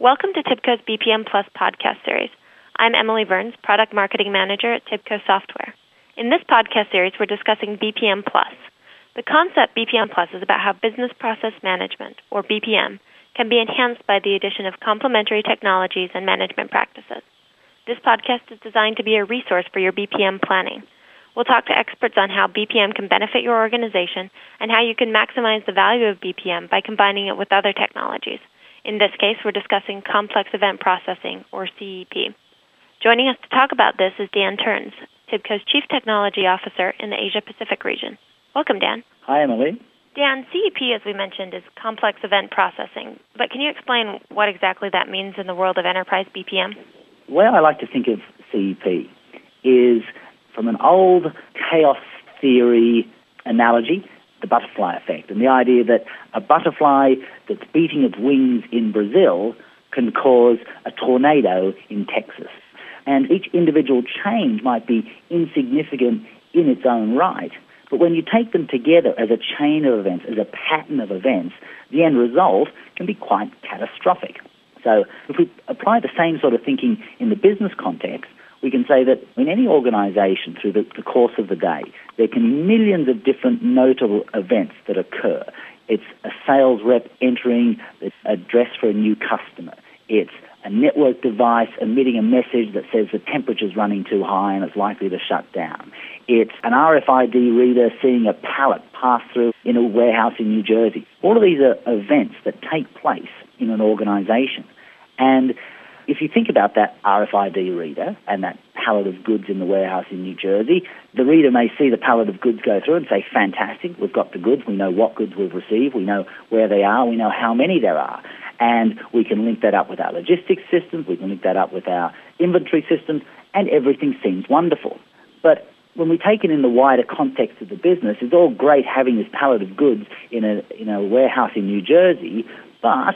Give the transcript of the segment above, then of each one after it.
Welcome to TIBCO's BPM Plus podcast series. I'm Emily Burns, Product Marketing Manager at TIBCO Software. In this podcast series, we're discussing BPM Plus. The concept BPM Plus is about how business process management, or BPM, can be enhanced by the addition of complementary technologies and management practices. This podcast is designed to be a resource for your BPM planning. We'll talk to experts on how BPM can benefit your organization and how you can maximize the value of BPM by combining it with other technologies. In this case, we're discussing complex event processing, or CEP. Joining us to talk about this is Dan Turns, TIBCO's Chief Technology Officer in the Asia Pacific region. Welcome, Dan. Hi, Emily. Dan, CEP, as we mentioned, is complex event processing, but can you explain what exactly that means in the world of enterprise BPM? The way I like to think of CEP is from an old chaos theory analogy the butterfly effect, and the idea that a butterfly that's beating its wings in Brazil can cause a tornado in Texas. And each individual change might be insignificant in its own right, but when you take them together as a chain of events, as a pattern of events, the end result can be quite catastrophic. So if we apply the same sort of thinking in the business context, we can say that in any organization through the, the, course of the day, there can be millions of different notable events that occur. It's a sales rep entering a dress for a new customer. It's a network device emitting a message that says the temperature's running too high and it's likely to shut down. It's an RFID reader seeing a pallet pass through in a warehouse in New Jersey. All of these are events that take place in an organization. And if you think about that RFID reader and that pallet of goods in the warehouse in New Jersey, the reader may see the pallet of goods go through and say, fantastic, we've got the goods, we know what goods we've received, we know where they are, we know how many there are. And we can link that up with our logistics systems, we can link that up with our inventory systems, and everything seems wonderful. But when we take it in the wider context of the business, it's all great having this pallet of goods in a, in a warehouse in New Jersey, but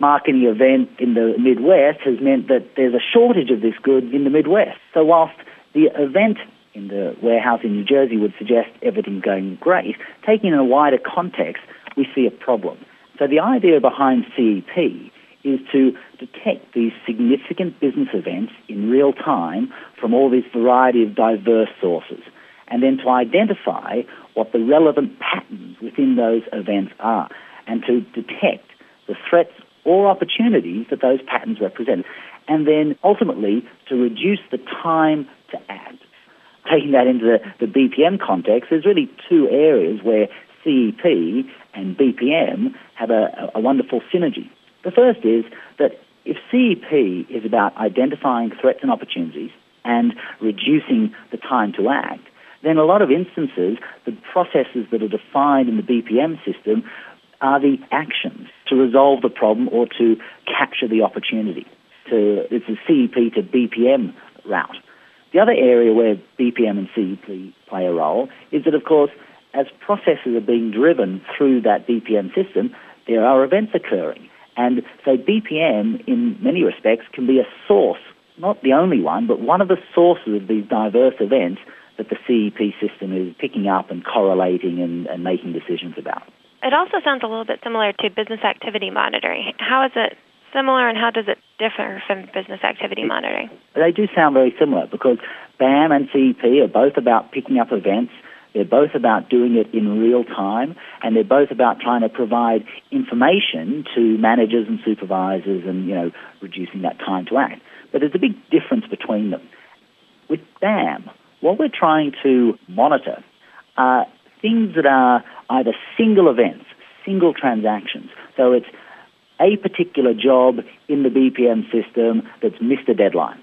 marketing event in the Midwest has meant that there's a shortage of this good in the Midwest. So whilst the event in the warehouse in New Jersey would suggest everything's going great, taking in a wider context, we see a problem. So the idea behind CEP is to detect these significant business events in real time from all this variety of diverse sources, and then to identify what the relevant patterns within those events are, and to detect the threats or opportunities that those patterns represent, and then ultimately to reduce the time to act. Taking that into the, the BPM context, there's really two areas where CEP and BPM have a, a wonderful synergy. The first is that if CEP is about identifying threats and opportunities and reducing the time to act, then a lot of instances, the processes that are defined in the BPM system are the actions to resolve the problem or to capture the opportunity. To, it's a CEP to BPM route. The other area where BPM and CEP play a role is that, of course, as processes are being driven through that BPM system, there are events occurring. And so BPM, in many respects, can be a source, not the only one, but one of the sources of these diverse events that the CEP system is picking up and correlating and, and making decisions about. It also sounds a little bit similar to business activity monitoring. How is it similar and how does it differ from business activity monitoring? They do sound very similar because BAM and CEP are both about picking up events. They're both about doing it in real time, and they're both about trying to provide information to managers and supervisors and, you know, reducing that time to act. But there's a big difference between them. With BAM, what we're trying to monitor are things that are either single events, single transactions. So it's a particular job in the BPM system that's missed a deadline.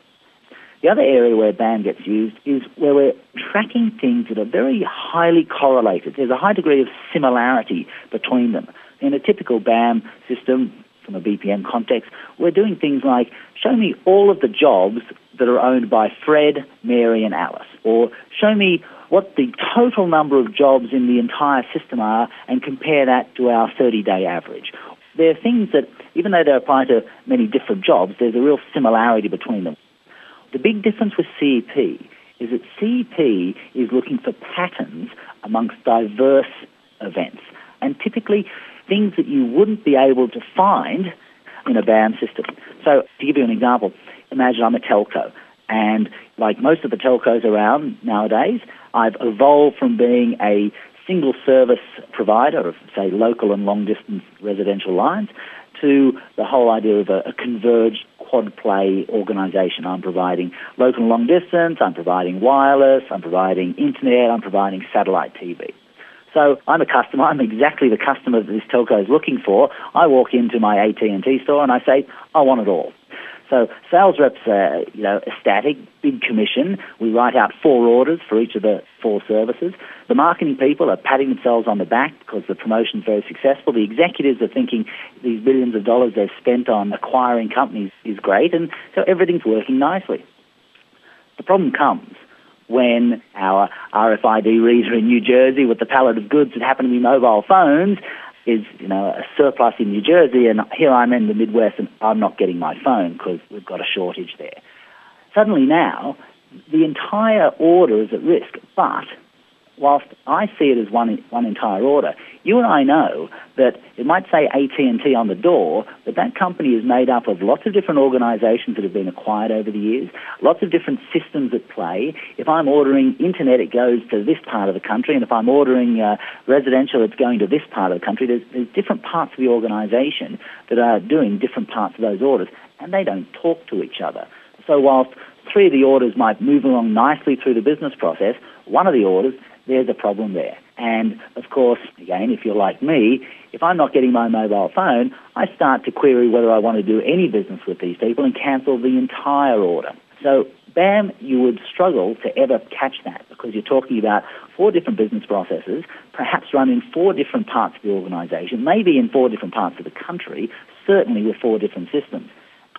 The other area where BAM gets used is where we're tracking things that are very highly correlated. There's a high degree of similarity between them. In a typical BAM system, from a BPM context, we're doing things like show me all of the jobs that are owned by Fred, Mary, and Alice, or show me what the total number of jobs in the entire system are and compare that to our 30 day average. There are things that, even though they apply to many different jobs, there's a real similarity between them. The big difference with CEP is that CEP is looking for patterns amongst diverse events, and typically things that you wouldn't be able to find in a BAM system. So to give you an example, imagine I'm a telco and like most of the telcos around nowadays, I've evolved from being a single service provider of, say, local and long distance residential lines to the whole idea of a, a converged quad play organization. I'm providing local and long distance, I'm providing wireless, I'm providing internet, I'm providing satellite TV. So I'm a customer. I'm exactly the customer that this telco is looking for. I walk into my AT&T store and I say, I want it all. So sales reps are, you know, ecstatic, big commission. We write out four orders for each of the four services. The marketing people are patting themselves on the back because the promotion is very successful. The executives are thinking these billions of dollars they've spent on acquiring companies is great, and so everything's working nicely. The problem comes when our RFID reader in New Jersey with the pallet of goods that happen to be mobile phones is you know a surplus in New Jersey, and here I'm in the Midwest and I'm not getting my phone because we've got a shortage there. Suddenly now, the entire order is at risk, but whilst I see it as one, one entire order, you and I know that it might say AT&T on the door, but that company is made up of lots of different organizations that have been acquired over the years, lots of different systems at play. If I'm ordering internet, it goes to this part of the country, and if I'm ordering uh, residential, it's going to this part of the country. There's, there's different parts of the organization that are doing different parts of those orders, and they don't talk to each other. So whilst three of the orders might move along nicely through the business process, one of the orders there's a problem there. And of course, again, if you're like me, if I'm not getting my mobile phone, I start to query whether I want to do any business with these people and cancel the entire order. So, BAM, you would struggle to ever catch that because you're talking about four different business processes, perhaps run in four different parts of the organization, maybe in four different parts of the country, certainly with four different systems.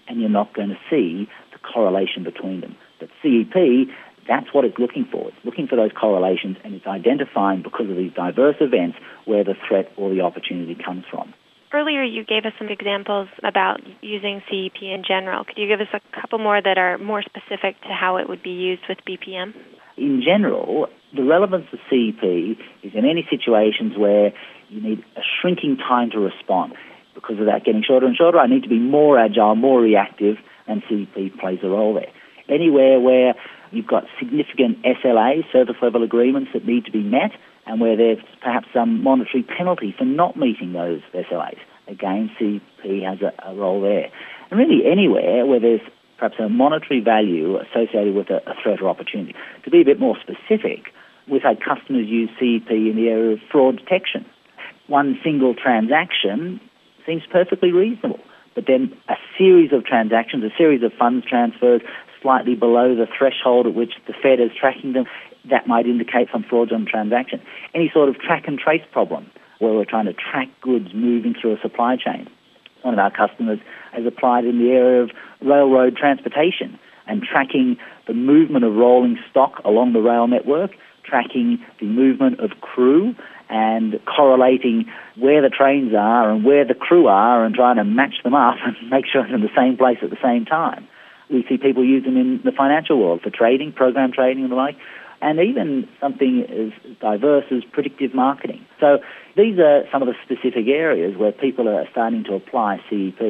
And you're not going to see the correlation between them. But CEP that's what it's looking for. It's looking for those correlations and it's identifying because of these diverse events where the threat or the opportunity comes from. Earlier, you gave us some examples about using CEP in general. Could you give us a couple more that are more specific to how it would be used with BPM? In general, the relevance of CEP is in any situations where you need a shrinking time to respond. Because of that getting shorter and shorter, I need to be more agile, more reactive, and CEP plays a role there. Anywhere where You've got significant SLA, service level agreements, that need to be met, and where there's perhaps some monetary penalty for not meeting those SLAs. Again, CEP has a, a role there. And really anywhere where there's perhaps a monetary value associated with a, a threat or opportunity. To be a bit more specific, we've had customers use CEP in the area of fraud detection. One single transaction seems perfectly reasonable. But then a series of transactions, a series of funds transfers, slightly below the threshold at which the Fed is tracking them, that might indicate some fraudulent transaction. Any sort of track and trace problem where we're trying to track goods moving through a supply chain. One of our customers has applied in the area of railroad transportation and tracking the movement of rolling stock along the rail network, tracking the movement of crew and correlating where the trains are and where the crew are and trying to match them up and make sure they're in the same place at the same time. We see people use them in the financial world for trading, program trading, and the like, and even something as diverse as predictive marketing. So these are some of the specific areas where people are starting to apply CEP.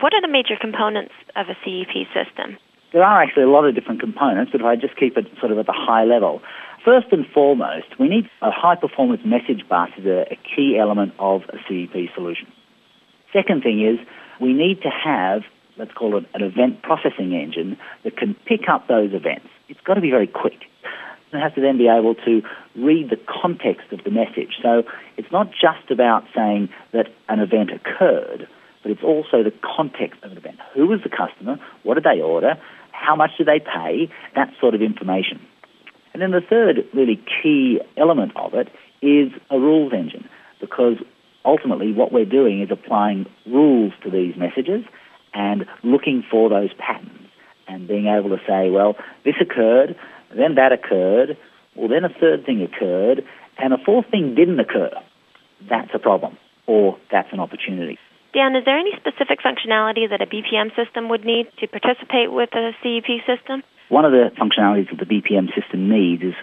What are the major components of a CEP system? There are actually a lot of different components, but if I just keep it sort of at the high level, First and foremost, we need a high performance message bus as a, a, key element of a CEP solution. Second thing is we need to have let's call it an event processing engine that can pick up those events. It's got to be very quick. It has to then be able to read the context of the message. So it's not just about saying that an event occurred, but it's also the context of an event. Who was the customer? What did they order? How much did they pay? That sort of information. And then the third really key element of it is a rules engine because ultimately what we're doing is applying rules to these messages and looking for those patterns and being able to say, well, this occurred, then that occurred, well, then a third thing occurred, and a fourth thing didn't occur. That's a problem, or that's an opportunity. Dan, is there any specific functionality that a BPM system would need to participate with a CEP system? One of the functionalities that the BPM system needs is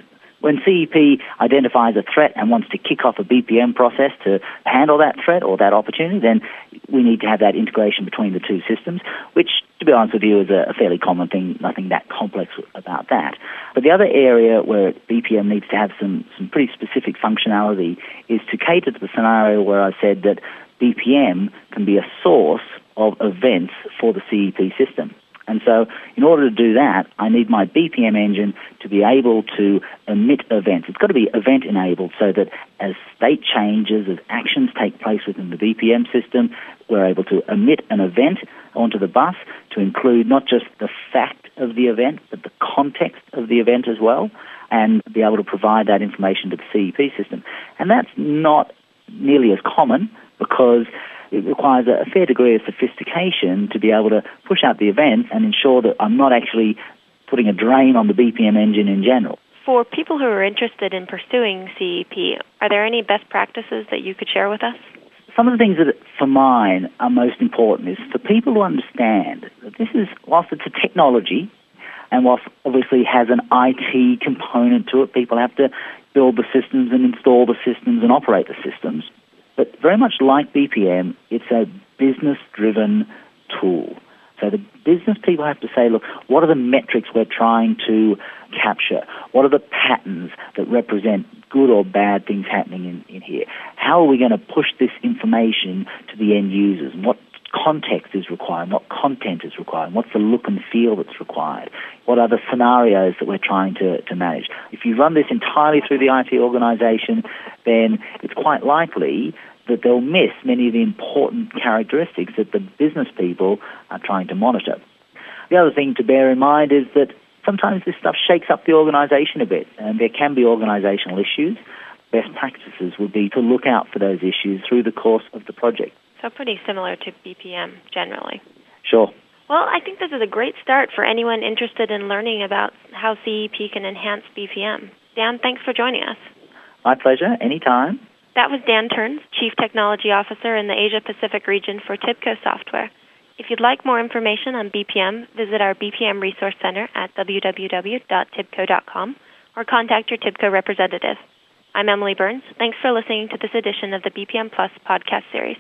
When CEP identifies a threat and wants to kick off a BPM process to handle that threat or that opportunity, then we need to have that integration between the two systems, which, to be honest with you, is a, fairly common thing, nothing that complex about that. But the other area where BPM needs to have some, some pretty specific functionality is to cater to the scenario where I said that BPM can be a source of events for the CEP system. And so, in order to do that, I need my BPM engine to be able to emit events. It's got to be event enabled so that as state changes, as actions take place within the BPM system, we're able to emit an event onto the bus to include not just the fact of the event, but the context of the event as well, and be able to provide that information to the CEP system. And that's not nearly as common because it requires a fair degree of sophistication to be able to push out the event and ensure that I'm not actually putting a drain on the BPM engine in general. For people who are interested in pursuing CEP, are there any best practices that you could share with us? Some of the things that, for mine, are most important is for people to understand that this is, whilst it's a technology, and whilst obviously has an IT component to it, people have to build the systems and install the systems and operate the systems. But very much like BPM, it's a business driven tool. So the business people have to say, look, what are the metrics we're trying to capture? What are the patterns that represent good or bad things happening in, in here? How are we going to push this information to the end users? What context is required? What content is required? What's the look and feel that's required? What are the scenarios that we're trying to, to manage? If you run this entirely through the IT organization, then it's quite likely that they'll miss many of the important characteristics that the business people are trying to monitor. The other thing to bear in mind is that sometimes this stuff shakes up the organization a bit, and there can be organizational issues. Best practices would be to look out for those issues through the course of the project. So, pretty similar to BPM generally. Sure. Well, I think this is a great start for anyone interested in learning about how CEP can enhance BPM. Dan, thanks for joining us. My pleasure. Anytime. That was Dan Turns, Chief Technology Officer in the Asia Pacific region for TIBCO Software. If you'd like more information on BPM, visit our BPM Resource Center at www.tibco.com or contact your TIBCO representative. I'm Emily Burns. Thanks for listening to this edition of the BPM Plus podcast series.